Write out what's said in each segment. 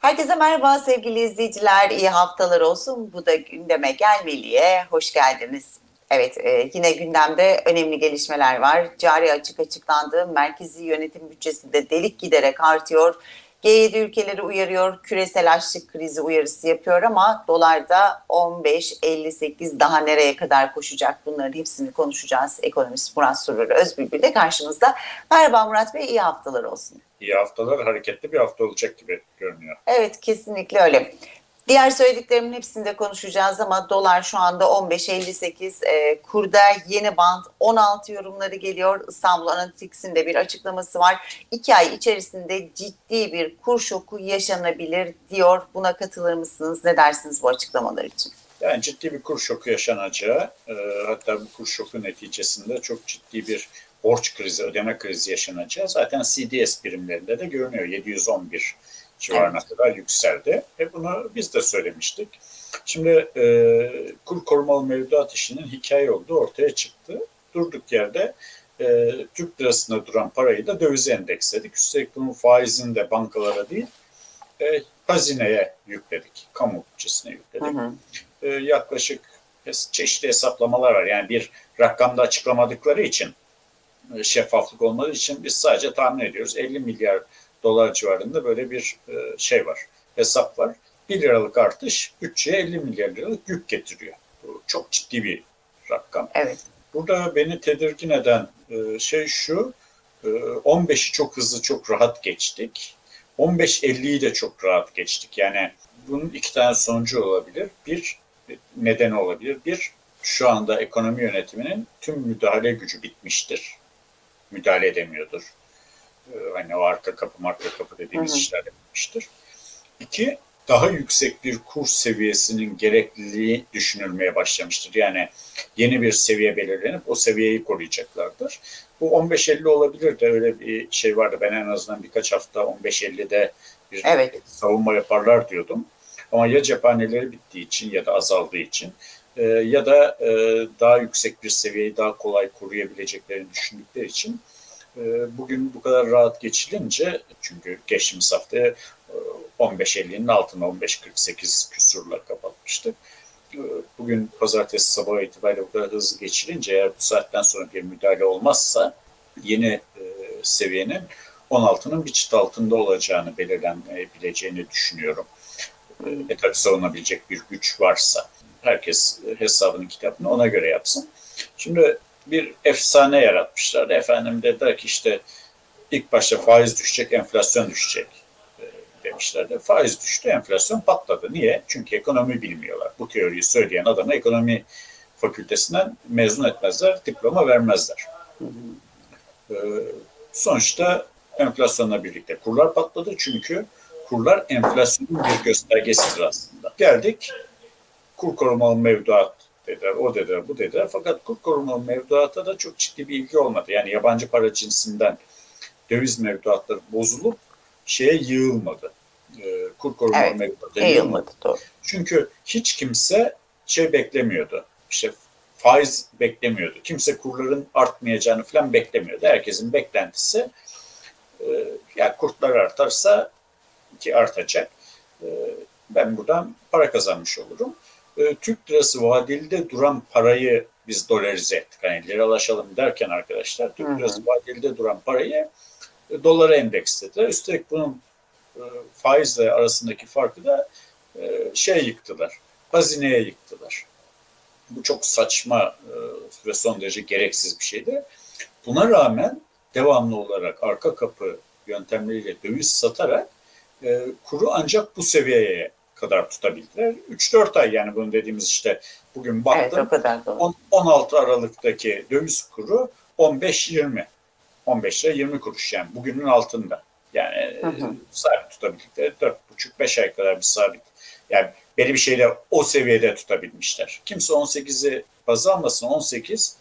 Herkese merhaba sevgili izleyiciler. İyi haftalar olsun. Bu da gündeme gelmeliye. Hoş geldiniz. Evet e, yine gündemde önemli gelişmeler var. Cari açık açıklandı. Merkezi yönetim bütçesinde delik giderek artıyor. G7 ülkeleri uyarıyor, küresel açlık krizi uyarısı yapıyor ama dolarda 15.58 daha nereye kadar koşacak bunların hepsini konuşacağız. Ekonomist Murat Surur Özbülbül de karşımızda. Merhaba Murat Bey, iyi haftalar olsun. İyi haftalar, hareketli bir hafta olacak gibi görünüyor. Evet, kesinlikle öyle. Diğer söylediklerimin hepsinde konuşacağız ama dolar şu anda 15.58 e, kurda yeni band 16 yorumları geliyor. İstanbul Analytics'in de bir açıklaması var. İki ay içerisinde ciddi bir kur şoku yaşanabilir diyor. Buna katılır mısınız? Ne dersiniz bu açıklamalar için? Yani ciddi bir kur şoku yaşanacağı e, hatta bu kur şoku neticesinde çok ciddi bir borç krizi, ödeme krizi yaşanacağı zaten CDS birimlerinde de görünüyor. 711 civarına evet. kadar yükseldi. Ve bunu biz de söylemiştik. Şimdi e, kur korumalı mevduat işinin hikaye olduğu ortaya çıktı. Durduk yerde e, Türk lirasında duran parayı da dövize endeksledik. Üstelik bunun faizini de bankalara değil, e, hazineye yükledik. Kamu bütçesine yükledik. Hı hı. E, yaklaşık çeşitli hesaplamalar var. Yani bir rakamda açıklamadıkları için e, şeffaflık olmadığı için biz sadece tahmin ediyoruz. 50 milyar dolar civarında böyle bir e, şey var, hesap var. 1 liralık artış bütçeye 50 milyar liralık yük getiriyor. Bu çok ciddi bir rakam. Evet. Burada beni tedirgin eden e, şey şu, 15'i çok hızlı, çok rahat geçtik. 15-50'yi de çok rahat geçtik. Yani bunun iki tane sonucu olabilir. Bir, nedeni olabilir. Bir, şu anda ekonomi yönetiminin tüm müdahale gücü bitmiştir. Müdahale edemiyordur. Ee, hani o arka kapı marka kapı dediğimiz hı hı. işler yapılmıştır. İki, daha yüksek bir kur seviyesinin gerekliliği düşünülmeye başlamıştır. Yani yeni bir seviye belirlenip o seviyeyi koruyacaklardır. Bu 15-50 olabilir de öyle bir şey vardı. Ben en azından birkaç hafta 15-50'de bir evet. savunma yaparlar diyordum. Ama ya cephaneleri bittiği için ya da azaldığı için e, ya da e, daha yüksek bir seviyeyi daha kolay koruyabileceklerini düşündükleri için bugün bu kadar rahat geçilince çünkü geçtiğimiz hafta 15.50'nin e, altına 15.48 küsurla kapatmıştık. Ee, bugün pazartesi sabah itibariyle bu kadar hızlı geçilince eğer bu saatten sonra bir müdahale olmazsa yeni e, seviyenin 16'nın bir çıt altında olacağını belirlenebileceğini düşünüyorum. E tabi savunabilecek bir güç varsa herkes hesabını kitabını ona göre yapsın. Şimdi bir efsane yaratmışlar. Efendim dediler ki işte ilk başta faiz düşecek, enflasyon düşecek e, demişlerdi. Faiz düştü, enflasyon patladı. Niye? Çünkü ekonomi bilmiyorlar. Bu teoriyi söyleyen adamı ekonomi fakültesinden mezun etmezler, diploma vermezler. Ee, sonuçta enflasyonla birlikte kurlar patladı. Çünkü kurlar enflasyonun bir göstergesidir aslında. Geldik kur korumalı mevduat dediler, o dediler, bu dediler. Fakat kur korumalı mevduata da çok ciddi bir ilgi olmadı. Yani yabancı para cinsinden döviz mevduatları bozulup şeye yığılmadı. E, kur korumalı evet, mevduata yığılmadı. Doğru. Çünkü hiç kimse şey beklemiyordu. İşte faiz beklemiyordu. Kimse kurların artmayacağını falan beklemiyordu. Herkesin beklentisi e, yani kurtlar artarsa ki artacak. E, ben buradan para kazanmış olurum e, Türk lirası vadeli duran parayı biz dolarize ettik. Hani liralaşalım derken arkadaşlar Türk lirası vadeli duran parayı e, dolara endekslediler. Üstelik bunun e, faizle arasındaki farkı da e, şey yıktılar. Hazineye yıktılar. Bu çok saçma e, ve son derece gereksiz bir şeydi. Buna rağmen devamlı olarak arka kapı yöntemleriyle döviz satarak e, kuru ancak bu seviyeye kadar tutabildiler. 3-4 ay yani bunu dediğimiz işte bugün baktım. Evet, o kadar 16 Aralık'taki döviz kuru 15-20. 15 lira 20 kuruş yani bugünün altında. Yani hı hı. sabit tutabildikleri 4,5-5 ay kadar bir sabit. Yani belli bir şeyle o seviyede tutabilmişler. Kimse 18'i baz almasın 18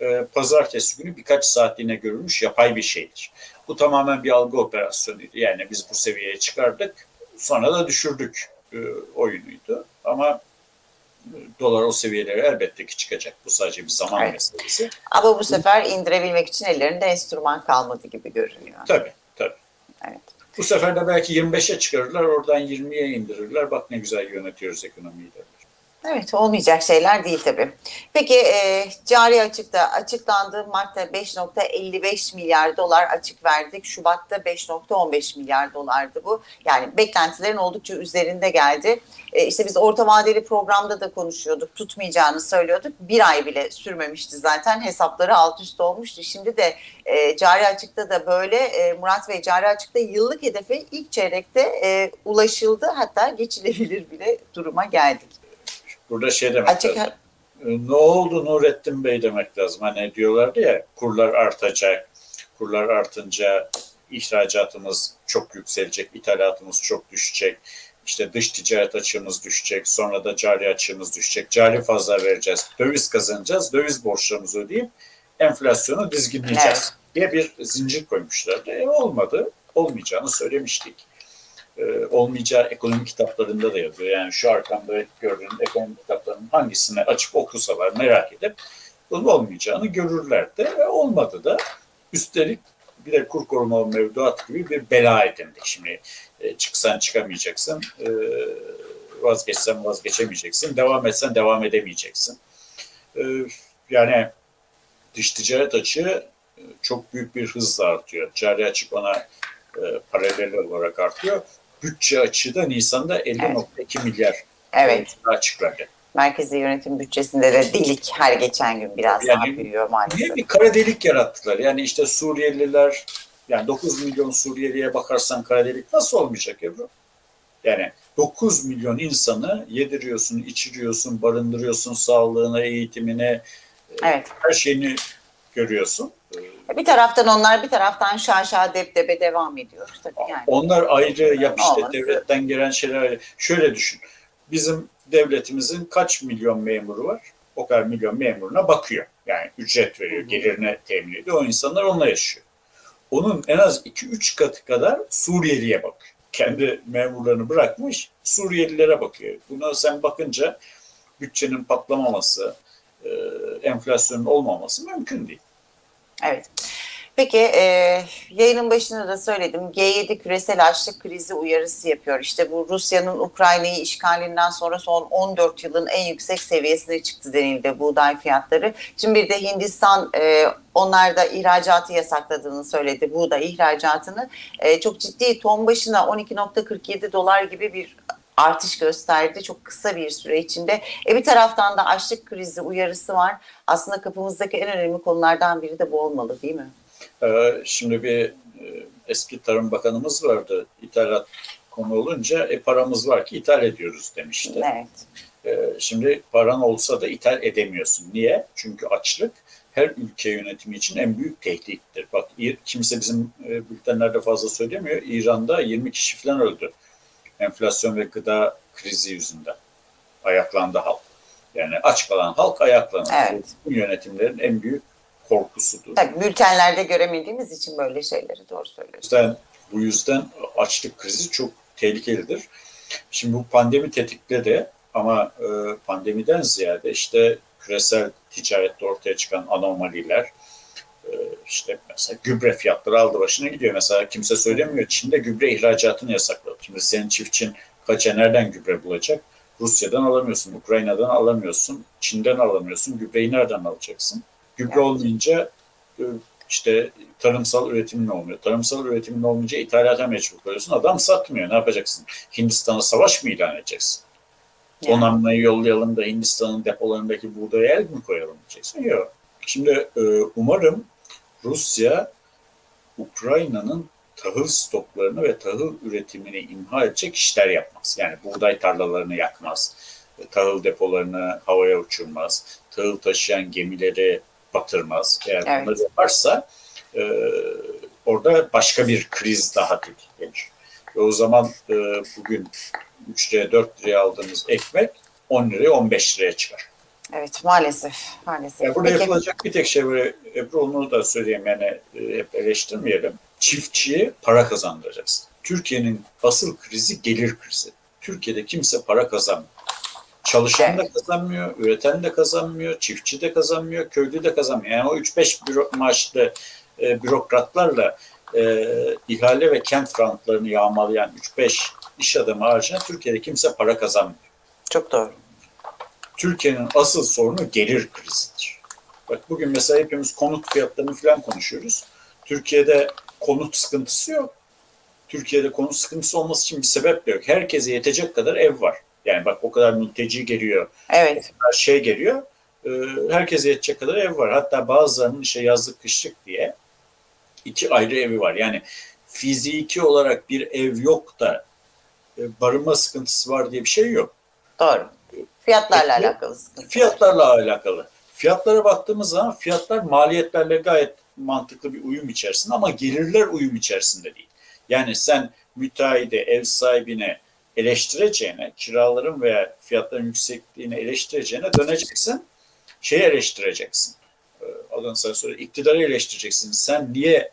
e, pazartesi günü birkaç saatliğine görülmüş yapay bir şeydir. Bu tamamen bir algı operasyonuydu. Yani biz bu seviyeye çıkardık sonra da düşürdük e, oyunuydu. Ama e, dolar o seviyelere elbette ki çıkacak. Bu sadece bir zaman evet. meselesi. Ama bu sefer indirebilmek için ellerinde enstrüman kalmadı gibi görünüyor. Tabii, tabii. Evet. Bu sefer de belki 25'e çıkarırlar, oradan 20'ye indirirler. Bak ne güzel yönetiyoruz ekonomiyi derler. Evet olmayacak şeyler değil tabii. Peki e, cari açıkta açıklandı. Mart'ta 5.55 milyar dolar açık verdik. Şubat'ta 5.15 milyar dolardı bu. Yani beklentilerin oldukça üzerinde geldi. E, işte biz orta vadeli programda da konuşuyorduk. Tutmayacağını söylüyorduk. Bir ay bile sürmemişti zaten. Hesapları alt üst olmuştu. Şimdi de e, cari açıkta da böyle. E, Murat Bey cari açıkta yıllık hedefe ilk çeyrekte e, ulaşıldı. Hatta geçilebilir bile duruma geldik. Burada şey demek Açık lazım. E, Ne oldu Nurettin Bey demek lazım. Hani diyorlardı ya kurlar artacak. Kurlar artınca ihracatımız çok yükselecek, ithalatımız çok düşecek. İşte dış ticaret açığımız düşecek, sonra da cari açığımız düşecek. Cari fazla vereceğiz, döviz kazanacağız, döviz borçlarımızı ödeyip enflasyonu dizginleyeceğiz diye bir zincir koymuşlardı. E, olmadı, olmayacağını söylemiştik. E, olmayacağı ekonomi kitaplarında da yazıyor. Yani şu arkamda gördüğün ekonomi kitaplarının hangisini açıp okusalar merak edip bunun olmayacağını görürlerdi. Ve olmadı da. Üstelik bir de kur korumalı mevduat gibi bir bela edindik. Şimdi e, çıksan çıkamayacaksın, e, vazgeçsen vazgeçemeyeceksin, devam etsen devam edemeyeceksin. E, yani dış ticaret açığı e, çok büyük bir hızla artıyor. Cari açık ona e, paralel olarak artıyor. Bütçe açığı da Nisan'da 50.2 milyar Evet. açıklandı. Merkezi yönetim bütçesinde de delik her geçen gün biraz Yani daha büyüyor maalesef. Niye bir kara delik yarattılar? Yani işte Suriyeliler, yani 9 milyon Suriyeliye bakarsan kara delik nasıl olmayacak Ebru? Yani 9 milyon insanı yediriyorsun, içiriyorsun, barındırıyorsun, sağlığına, eğitimine, Evet. her şeyini görüyorsun. Bir taraftan onlar bir taraftan şaşa depdebe devam ediyor tabii yani. Onlar ayrı yap işte Olması. devletten gelen şeyler. Şöyle düşün. Bizim devletimizin kaç milyon memuru var? O kadar milyon memuruna bakıyor. Yani ücret veriyor, gelirine temin ediyor. O insanlar onunla yaşıyor. Onun en az 2-3 katı kadar Suriyeliye bakıyor. Kendi memurlarını bırakmış, Suriyelilere bakıyor. Buna sen bakınca bütçenin patlamaması, e, enflasyonun olmaması mümkün değil. Evet. Peki e, yayının başında da söyledim G7 küresel açlık krizi uyarısı yapıyor. İşte bu Rusya'nın Ukrayna'yı işgalinden sonra son 14 yılın en yüksek seviyesine çıktı denildi buğday fiyatları. Şimdi bir de Hindistan e, onlar da ihracatı yasakladığını söyledi buğday ihracatını. E, çok ciddi ton başına 12.47 dolar gibi bir artış gösterdi çok kısa bir süre içinde. E bir taraftan da açlık krizi uyarısı var. Aslında kapımızdaki en önemli konulardan biri de bu olmalı değil mi? Ee, Şimdi bir e, eski Tarım Bakanımız vardı. İthalat konu olunca e, paramız var ki ithal ediyoruz demişti. Evet. Ee, Şimdi paran olsa da ithal edemiyorsun. Niye? Çünkü açlık her ülke yönetimi için en büyük tehdittir. Bak kimse bizim e, bültenlerde fazla söylemiyor. İran'da 20 kişi falan öldü. Enflasyon ve gıda krizi yüzünden. Ayaklandı halk. Yani aç kalan halk ayaklanır. Evet. Bu yönetimlerin en büyük korkusudur. Tabii bültenlerde göremediğimiz için böyle şeyleri doğru söylüyorsun. yüzden bu yüzden açlık krizi çok tehlikelidir. Şimdi bu pandemi tetikledi ama e, pandemiden ziyade işte küresel ticarette ortaya çıkan anomaliler işte mesela gübre fiyatları aldı başına gidiyor. Mesela kimse söylemiyor Çin'de gübre ihracatını yasakladı. Şimdi senin çiftçin kaça nereden gübre bulacak? Rusya'dan alamıyorsun, Ukrayna'dan alamıyorsun, Çin'den alamıyorsun. Gübreyi nereden alacaksın? Gübre olmayınca e, işte tarımsal üretimin olmuyor. Tarımsal üretimin olmayınca ithalata mecbur kalıyorsun. Adam satmıyor. Ne yapacaksın? Hindistan'a savaş mı ilan edeceksin? Yani. Donanmayı yollayalım da Hindistan'ın depolarındaki buğdaya el mi koyalım diyeceksin? Yok. Şimdi e, umarım Rusya Ukrayna'nın tahıl stoklarını ve tahıl üretimini imha edecek işler yapmaz. Yani buğday tarlalarını yakmaz, tahıl depolarını havaya uçurmaz, tahıl taşıyan gemileri batırmaz. Eğer Evet. bunları yaparsa e, orada başka bir kriz daha tetiklenir. Ve o zaman e, bugün 3 liraya 4 liraya aldığımız ekmek 10 liraya 15 liraya çıkar. Evet maalesef. maalesef. Yani burada Peki. yapılacak bir tek şey var. Ebru onu da söyleyeyim yani e, hep eleştirmeyelim. Çiftçiye para kazandıracaksın. Türkiye'nin asıl krizi gelir krizi. Türkiye'de kimse para kazanmıyor. Çalışan da kazanmıyor, üreten de kazanmıyor, çiftçi de kazanmıyor, köylü de kazanmıyor. Yani o 3-5 büro, maaşlı e, bürokratlarla e, ihale ve kent rantlarını yağmalayan 3-5 iş adamı haricinde Türkiye'de kimse para kazanmıyor. Çok doğru. Türkiye'nin asıl sorunu gelir krizidir. Bak bugün mesela hepimiz konut fiyatlarını falan konuşuyoruz. Türkiye'de konut sıkıntısı yok. Türkiye'de konut sıkıntısı olması için bir sebep de yok. Herkese yetecek kadar ev var. Yani bak o kadar mülteci geliyor, Evet. her şey geliyor. Ee, herkese yetecek kadar ev var. Hatta bazılarının işte yazlık kışlık diye iki ayrı evi var. Yani fiziki olarak bir ev yok da e, barınma sıkıntısı var diye bir şey yok. Doğru. Fiyatlarla Peki, alakalı sıkıntı. Fiyatlarla alakalı. Fiyatlara baktığımız zaman fiyatlar maliyetlerle gayet mantıklı bir uyum içerisinde ama gelirler uyum içerisinde değil. Yani sen müteahhide, ev sahibine eleştireceğine, kiraların veya fiyatların yüksekliğini eleştireceğine döneceksin, şeyi eleştireceksin. Ee, Adını sana sonra iktidarı eleştireceksin. Sen niye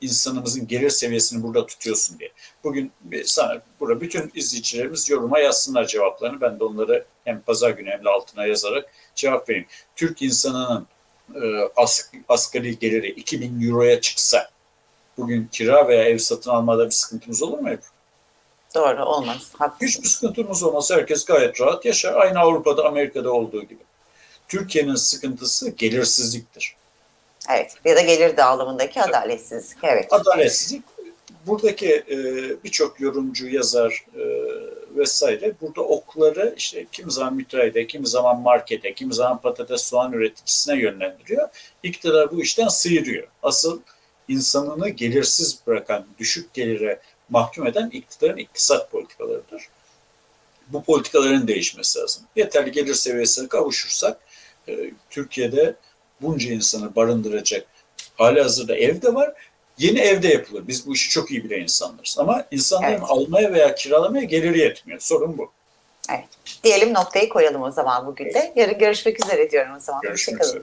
insanımızın gelir seviyesini burada tutuyorsun diye. Bugün sana burada bütün izleyicilerimiz yoruma yazsınlar cevaplarını. Ben de onları hem pazar günü hem de altına yazarak cevap vereyim. Türk insanının e, as, asgari geliri 2000 euroya çıksa bugün kira veya ev satın almada bir sıkıntımız olur mu? Doğru olmaz. Haklısın. Hiçbir sıkıntımız olmasa herkes gayet rahat yaşar. Aynı Avrupa'da, Amerika'da olduğu gibi. Türkiye'nin sıkıntısı gelirsizliktir. Evet. Ya da gelir dağılımındaki adaletsizlik. Evet. Adaletsizlik. Buradaki e, birçok yorumcu, yazar e, vesaire burada okları işte kimi zaman müteahhide, kimi zaman markete, kimi zaman patates soğan üreticisine yönlendiriyor. İktidar bu işten sıyırıyor. Asıl insanını gelirsiz bırakan, düşük gelire mahkum eden iktidarın iktisat politikalarıdır. Bu politikaların değişmesi lazım. Yeterli gelir seviyesine kavuşursak e, Türkiye'de bunca insanı barındıracak hali hazırda ev de var. Yeni evde yapılır. Biz bu işi çok iyi bilen insanlarız. Ama insanların Evet. almaya veya kiralamaya geliri yetmiyor. Sorun bu. Evet. Diyelim noktayı koyalım o zaman bugün de. Yarın görüşmek üzere diyorum o zaman. Görüşmek üzere.